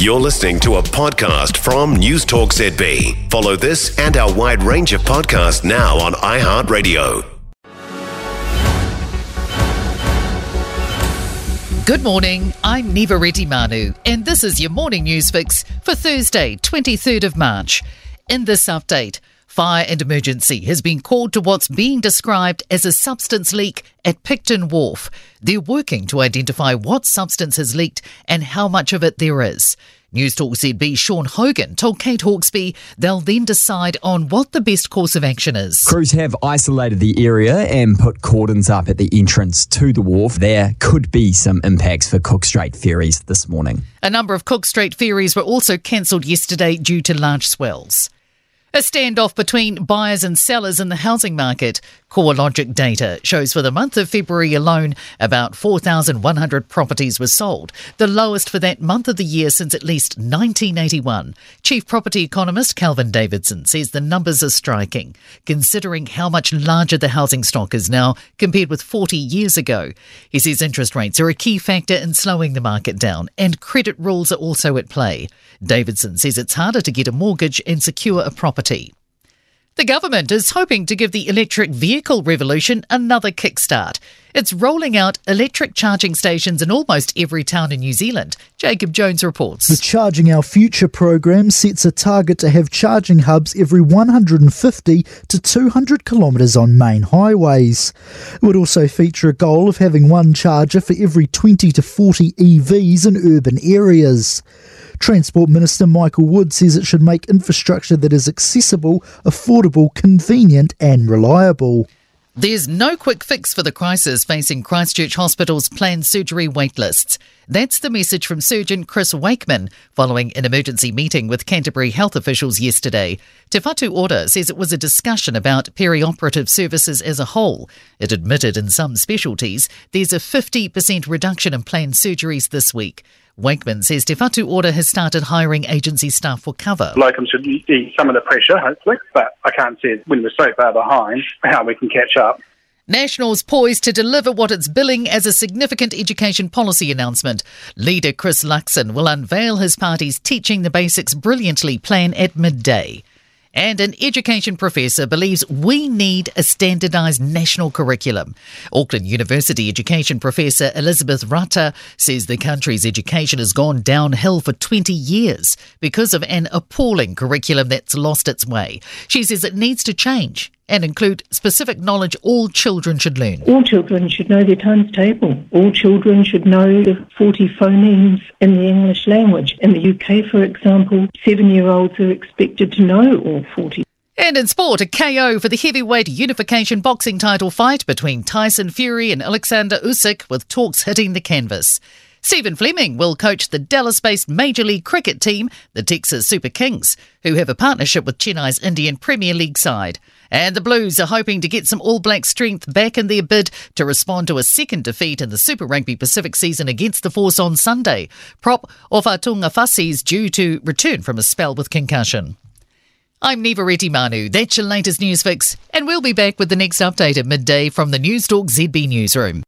You're listening to a podcast from Newstalk ZB. Follow this and our wide range of podcasts now on iHeartRadio. Good morning, I'm Niva Retimanu, and this is your morning news fix for Thursday, 23rd of March. In this update, Fire and emergency has been called to what's being described as a substance leak at Picton Wharf. They're working to identify what substance has leaked and how much of it there is. Newstalk ZB Sean Hogan told Kate Hawkesby they'll then decide on what the best course of action is. Crews have isolated the area and put cordons up at the entrance to the wharf. There could be some impacts for Cook Strait ferries this morning. A number of Cook Strait ferries were also cancelled yesterday due to large swells. A standoff between buyers and sellers in the housing market. CoreLogic data shows for the month of February alone, about 4,100 properties were sold, the lowest for that month of the year since at least 1981. Chief property economist Kelvin Davidson says the numbers are striking, considering how much larger the housing stock is now compared with 40 years ago. He says interest rates are a key factor in slowing the market down, and credit rules are also at play. Davidson says it's harder to get a mortgage and secure a property property. The government is hoping to give the electric vehicle revolution another kickstart. It's rolling out electric charging stations in almost every town in New Zealand. Jacob Jones reports. The Charging Our Future program sets a target to have charging hubs every 150 to 200 kilometres on main highways. It would also feature a goal of having one charger for every 20 to 40 EVs in urban areas. Transport Minister Michael Wood says it should make infrastructure that is accessible, affordable, convenient, and reliable. There's no quick fix for the crisis facing Christchurch Hospital's planned surgery waitlists. That's the message from surgeon Chris Wakeman following an emergency meeting with Canterbury health officials yesterday. Te Ora says it was a discussion about perioperative services as a whole. It admitted in some specialties there's a 50% reduction in planned surgeries this week. Wakeman says Te Ora has started hiring agency staff for cover. Locum should ease some of the pressure, hopefully, but I can't see when we're so far behind how we can catch up. Nationals poised to deliver what it's billing as a significant education policy announcement. Leader Chris Luxon will unveil his party's Teaching the Basics Brilliantly plan at midday. And an education professor believes we need a standardised national curriculum. Auckland University education professor Elizabeth Rata says the country's education has gone downhill for 20 years because of an appalling curriculum that's lost its way. She says it needs to change and include specific knowledge all children should learn. All children should know their times table. All children should know the 40 phonemes in the English language. In the UK, for example, seven year olds are expected to know all 40. And in sport, a KO for the heavyweight unification boxing title fight between Tyson Fury and Alexander Usyk, with talks hitting the canvas. Stephen Fleming will coach the Dallas based Major League Cricket team, the Texas Super Kings, who have a partnership with Chennai's Indian Premier League side. And the Blues are hoping to get some All Black strength back in their bid to respond to a second defeat in the Super Rugby Pacific season against the Force on Sunday. Prop Ofa Tu'ungafasi is due to return from a spell with concussion. I'm Niva Retimanu. That's your latest news fix, and we'll be back with the next update at midday from the Newstalk ZB Newsroom.